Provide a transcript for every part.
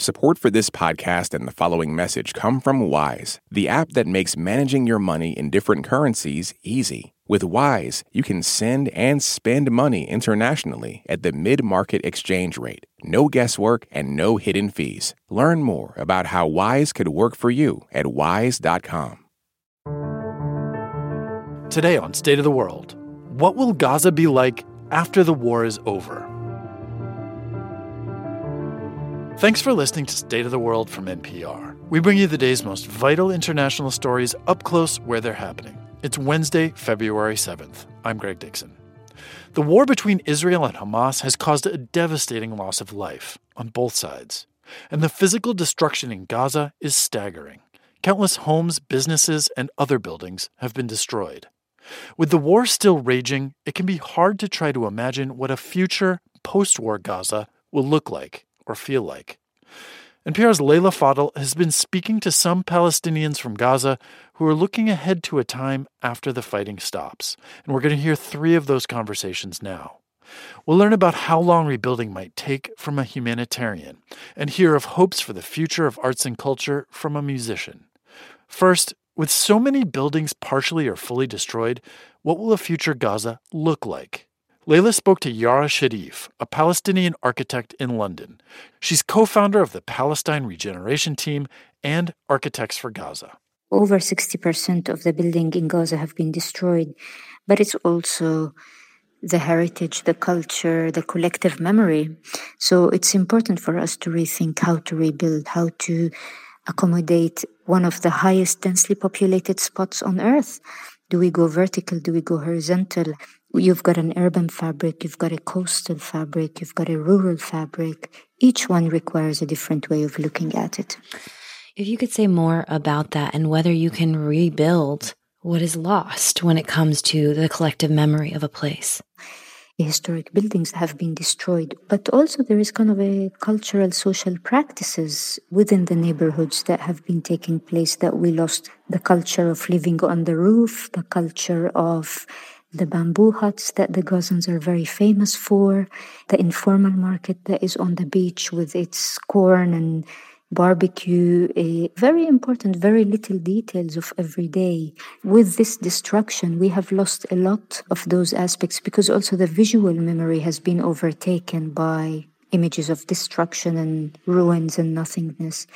Support for this podcast and the following message come from Wise, the app that makes managing your money in different currencies easy. With Wise, you can send and spend money internationally at the mid market exchange rate. No guesswork and no hidden fees. Learn more about how Wise could work for you at wise.com. Today on State of the World, what will Gaza be like after the war is over? Thanks for listening to State of the World from NPR. We bring you the day's most vital international stories up close where they're happening. It's Wednesday, February 7th. I'm Greg Dixon. The war between Israel and Hamas has caused a devastating loss of life on both sides. And the physical destruction in Gaza is staggering. Countless homes, businesses, and other buildings have been destroyed. With the war still raging, it can be hard to try to imagine what a future post war Gaza will look like or feel like. NPR's Leila Fadel has been speaking to some Palestinians from Gaza who are looking ahead to a time after the fighting stops. And we're going to hear three of those conversations now. We'll learn about how long rebuilding might take from a humanitarian and hear of hopes for the future of arts and culture from a musician. First, with so many buildings partially or fully destroyed, what will a future Gaza look like? Leila spoke to Yara Sharif, a Palestinian architect in London. She's co founder of the Palestine Regeneration Team and Architects for Gaza. Over 60% of the building in Gaza have been destroyed, but it's also the heritage, the culture, the collective memory. So it's important for us to rethink how to rebuild, how to accommodate one of the highest densely populated spots on earth. Do we go vertical? Do we go horizontal? You've got an urban fabric, you've got a coastal fabric, you've got a rural fabric. Each one requires a different way of looking at it. If you could say more about that and whether you can rebuild what is lost when it comes to the collective memory of a place. Historic buildings have been destroyed, but also there is kind of a cultural social practices within the neighborhoods that have been taking place that we lost. The culture of living on the roof, the culture of the bamboo huts that the Gazans are very famous for, the informal market that is on the beach with its corn and barbecue, a very important, very little details of every day. With this destruction, we have lost a lot of those aspects because also the visual memory has been overtaken by images of destruction and ruins and nothingness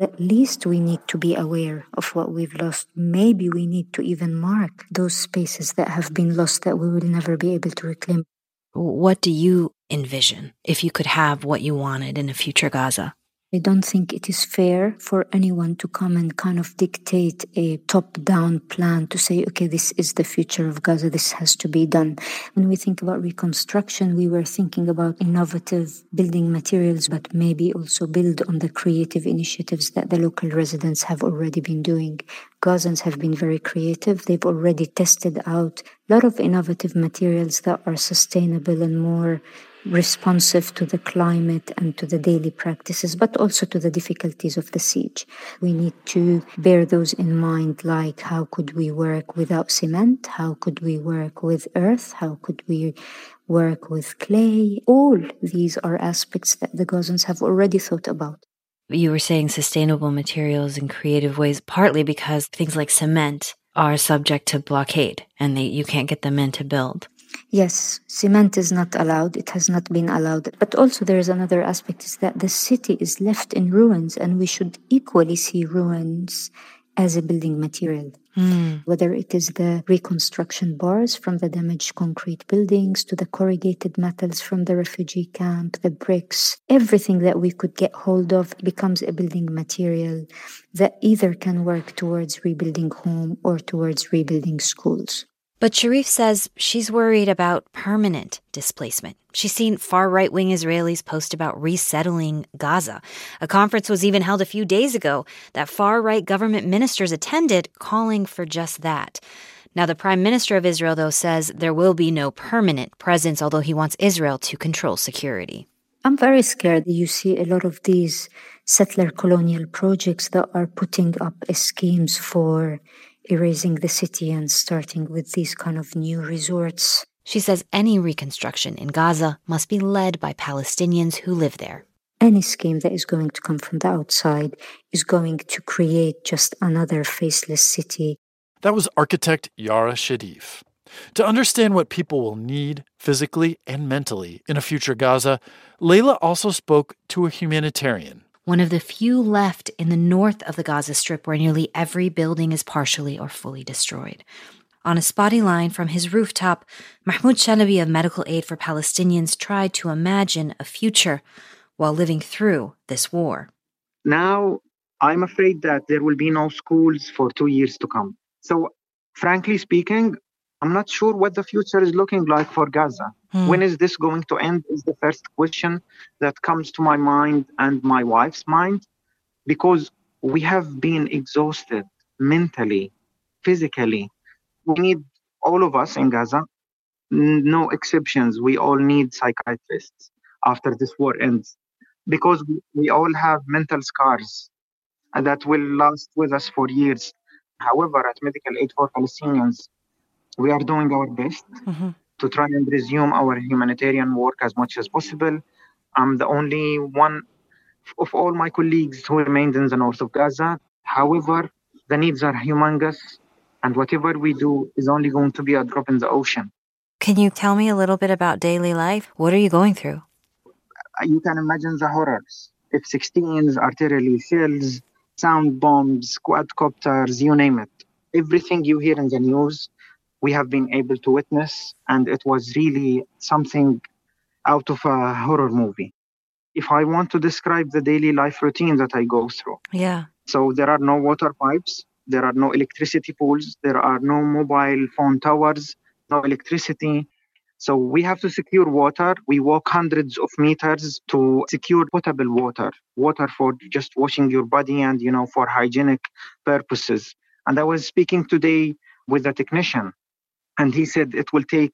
at least we need to be aware of what we've lost. Maybe we need to even mark those spaces that have been lost that we will never be able to reclaim. What do you envision if you could have what you wanted in a future Gaza? I don't think it is fair for anyone to come and kind of dictate a top down plan to say, okay, this is the future of Gaza, this has to be done. When we think about reconstruction, we were thinking about innovative building materials, but maybe also build on the creative initiatives that the local residents have already been doing. Gazans have been very creative. They've already tested out a lot of innovative materials that are sustainable and more responsive to the climate and to the daily practices, but also to the difficulties of the siege. We need to bear those in mind, like how could we work without cement? How could we work with earth? How could we work with clay? All these are aspects that the Gazans have already thought about. You were saying sustainable materials in creative ways, partly because things like cement are subject to blockade and they, you can't get them in to build. Yes, cement is not allowed. It has not been allowed. But also, there is another aspect is that the city is left in ruins, and we should equally see ruins as a building material. Mm. Whether it is the reconstruction bars from the damaged concrete buildings to the corrugated metals from the refugee camp, the bricks, everything that we could get hold of becomes a building material that either can work towards rebuilding home or towards rebuilding schools. But Sharif says she's worried about permanent displacement. She's seen far right wing Israelis post about resettling Gaza. A conference was even held a few days ago that far right government ministers attended, calling for just that. Now, the prime minister of Israel, though, says there will be no permanent presence, although he wants Israel to control security. I'm very scared. That you see a lot of these settler colonial projects that are putting up schemes for erasing the city and starting with these kind of new resorts. She says any reconstruction in Gaza must be led by Palestinians who live there. any scheme that is going to come from the outside is going to create just another faceless city. That was architect Yara Sharif. To understand what people will need physically and mentally in a future Gaza, Leila also spoke to a humanitarian. One of the few left in the north of the Gaza Strip where nearly every building is partially or fully destroyed. On a spotty line from his rooftop, Mahmoud Shalabi of Medical Aid for Palestinians tried to imagine a future while living through this war. Now, I'm afraid that there will be no schools for two years to come. So, frankly speaking, I'm not sure what the future is looking like for Gaza. Hmm. When is this going to end? Is the first question that comes to my mind and my wife's mind because we have been exhausted mentally, physically, we need all of us in Gaza, no exceptions. We all need psychiatrists after this war ends because we all have mental scars that will last with us for years. However, at Medical Aid for Palestinians, we are doing our best mm-hmm. to try and resume our humanitarian work as much as possible. I'm the only one of all my colleagues who remained in the north of Gaza. However, the needs are humongous and whatever we do is only going to be a drop in the ocean. Can you tell me a little bit about daily life? What are you going through? You can imagine the horrors. F 16s, artillery shells, sound bombs, quadcopters, you name it. Everything you hear in the news, we have been able to witness, and it was really something out of a horror movie. If I want to describe the daily life routine that I go through. Yeah. So there are no water pipes, there are no electricity poles. There are no mobile phone towers, no electricity. So we have to secure water. We walk hundreds of meters to secure potable water, water for just washing your body and, you know, for hygienic purposes. And I was speaking today with a technician, and he said it will take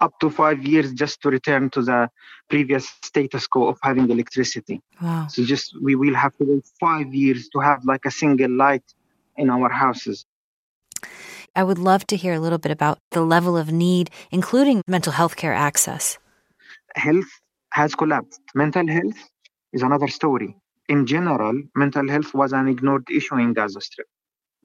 up to five years just to return to the previous status quo of having electricity. Wow. So just we will have to wait five years to have like a single light in our houses. I would love to hear a little bit about the level of need, including mental health care access. Health has collapsed. Mental health is another story. In general, mental health was an ignored issue in Gaza Strip.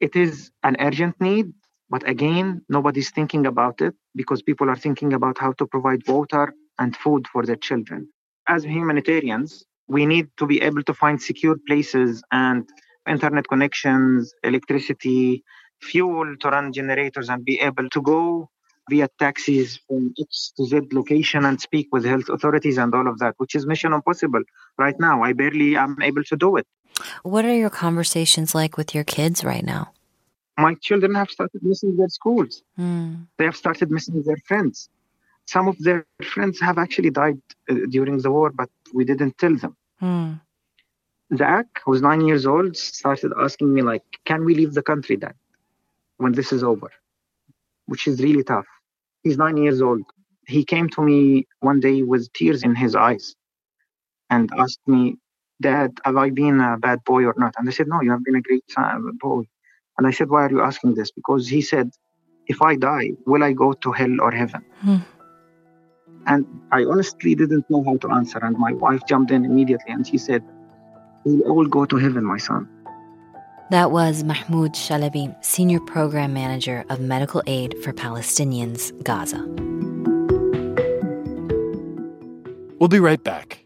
It is an urgent need, but again, nobody's thinking about it because people are thinking about how to provide water and food for their children. As humanitarians, we need to be able to find secure places and internet connections, electricity, fuel to run generators, and be able to go via taxis from X to Z location and speak with health authorities and all of that, which is mission impossible right now. I barely am able to do it. What are your conversations like with your kids right now? My children have started missing their schools. Mm. They have started missing their friends. Some of their friends have actually died uh, during the war, but we didn't tell them. Mm. Zach, who's nine years old, started asking me like, "Can we leave the country then, when this is over?" Which is really tough. He's nine years old. He came to me one day with tears in his eyes, and asked me, "Dad, have I been a bad boy or not?" And I said, "No, you have been a great son, boy." And I said, "Why are you asking this?" Because he said, "If I die, will I go to hell or heaven?" Hmm. And I honestly didn't know how to answer. And my wife jumped in immediately and she said, We'll all go to heaven, my son. That was Mahmoud Shalabi, Senior Program Manager of Medical Aid for Palestinians, Gaza. We'll be right back.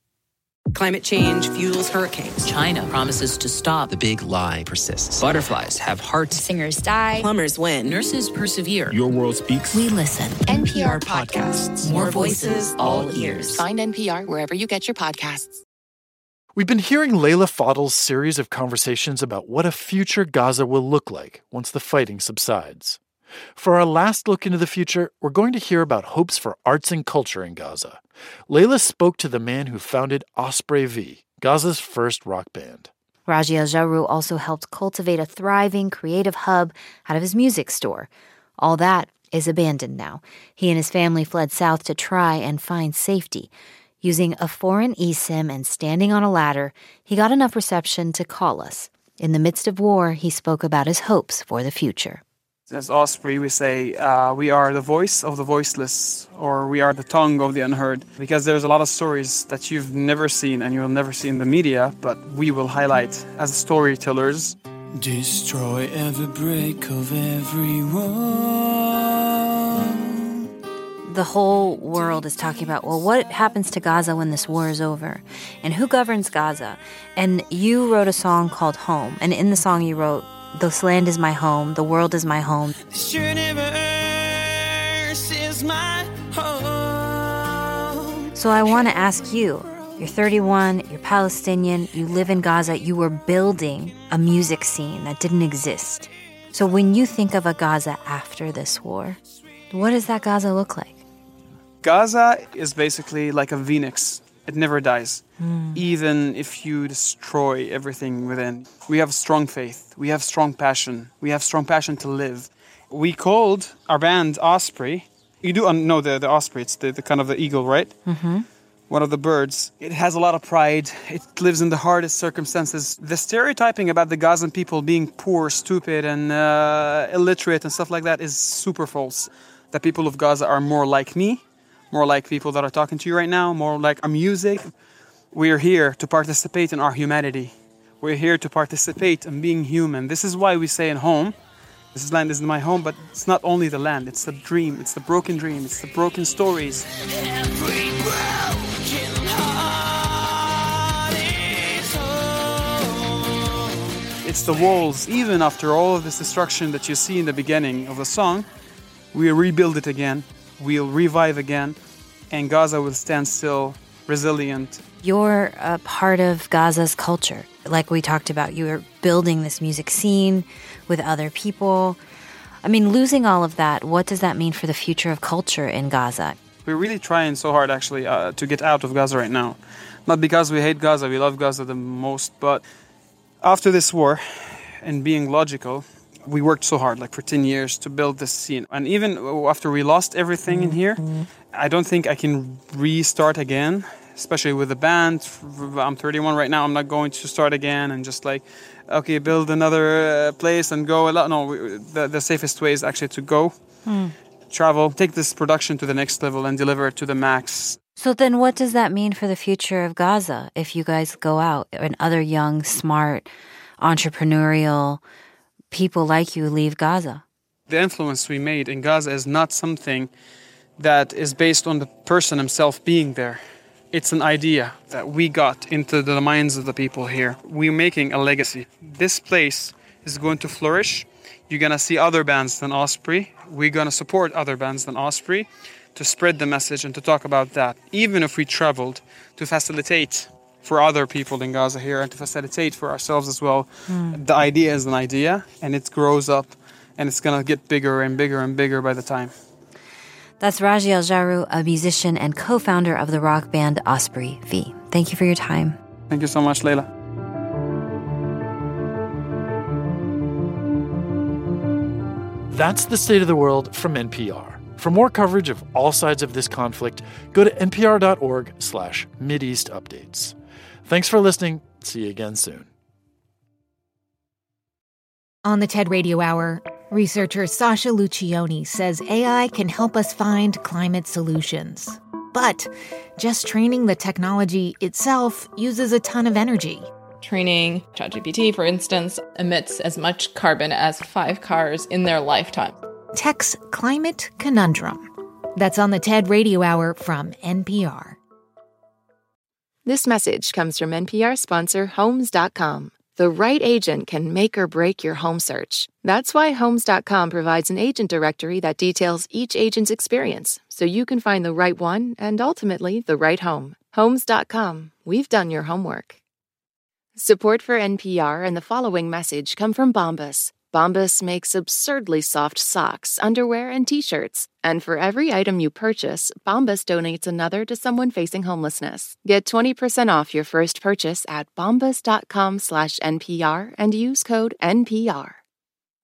Climate change fuels hurricanes. China promises to stop. The big lie persists. Butterflies have hearts. Singers die. Plumbers win. Nurses persevere. Your world speaks. We listen. NPR podcasts. More voices, all ears. Find NPR wherever you get your podcasts. We've been hearing Leila Fadel's series of conversations about what a future Gaza will look like once the fighting subsides. For our last look into the future, we're going to hear about hopes for arts and culture in Gaza. Leila spoke to the man who founded Osprey V, Gaza's first rock band. Raji Al Jarrou also helped cultivate a thriving creative hub out of his music store. All that is abandoned now. He and his family fled south to try and find safety. Using a foreign eSIM and standing on a ladder, he got enough reception to call us. In the midst of war, he spoke about his hopes for the future. As Osprey, we say uh, we are the voice of the voiceless, or we are the tongue of the unheard, because there's a lot of stories that you've never seen and you'll never see in the media, but we will highlight as storytellers. Destroy every break of every wall. The whole world is talking about, well, what happens to Gaza when this war is over? And who governs Gaza? And you wrote a song called Home. And in the song, you wrote, This land is my home, the world is my home. This universe is my home. So I want to ask you you're 31, you're Palestinian, you live in Gaza, you were building a music scene that didn't exist. So when you think of a Gaza after this war, what does that Gaza look like? Gaza is basically like a phoenix. It never dies. Even if you destroy everything within. We have strong faith. We have strong passion. We have strong passion to live. We called our band Osprey. You do know the, the osprey, it's the, the kind of the eagle, right? Mm-hmm. One of the birds. It has a lot of pride. It lives in the hardest circumstances. The stereotyping about the Gazan people being poor, stupid, and uh, illiterate and stuff like that is super false. The people of Gaza are more like me, more like people that are talking to you right now, more like our music. We are here to participate in our humanity. We're here to participate in being human. This is why we say in home, this land isn't my home, but it's not only the land, it's the dream, it's the broken dream, it's the broken stories. It's the walls, even after all of this destruction that you see in the beginning of the song, we'll rebuild it again, we'll revive again, and Gaza will stand still, resilient, You're a part of Gaza's culture. Like we talked about, you are building this music scene with other people. I mean, losing all of that, what does that mean for the future of culture in Gaza? We're really trying so hard, actually, uh, to get out of Gaza right now. Not because we hate Gaza, we love Gaza the most, but after this war, and being logical, we worked so hard, like for 10 years, to build this scene. And even after we lost everything in here, I don't think I can restart again, especially with the band. I'm 31 right now, I'm not going to start again and just like, okay, build another uh, place and go. a lot. No, we, the, the safest way is actually to go travel, take this production to the next level and deliver it to the max. So then, what does that mean for the future of Gaza if you guys go out and other young, smart, entrepreneurial people like you leave Gaza? The influence we made in Gaza is not something that is based on the person himself being there. It's an idea that we got into the minds of the people here. We're making a legacy. This place is going to flourish. You're going to see other bands than Osprey. We're going to support other bands than Osprey to spread the message and to talk about that. Even if we traveled to facilitate for other people in Gaza here and to facilitate for ourselves as well. Hmm. The idea is an idea and it grows up and it's going to get bigger and bigger and bigger by the time. That's Raji Al Jarrou, a musician and co founder of the rock band Osprey V. Thank you for your time. Thank you so much, Leila. That's the state of the world from NPR. For more coverage of all sides of this conflict, go to npr.org slash Mideast updates. Thanks for listening. See you again soon. On the TED Radio Hour, researcher Sasha Luccioni says AI can help us find climate solutions. But just training the technology itself uses a ton of energy. Training ChatGPT, for instance, emits as much carbon as five cars in their lifetime. Tech's Climate Conundrum. That's on the TED Radio Hour from NPR. This message comes from NPR sponsor Homes.com. The right agent can make or break your home search. That's why Homes.com provides an agent directory that details each agent's experience so you can find the right one and ultimately the right home. Homes.com. We've done your homework. Support for NPR and the following message come from Bombas. Bombas makes absurdly soft socks, underwear, and t-shirts. And for every item you purchase, Bombas donates another to someone facing homelessness. Get 20% off your first purchase at bombas.com slash NPR and use code NPR.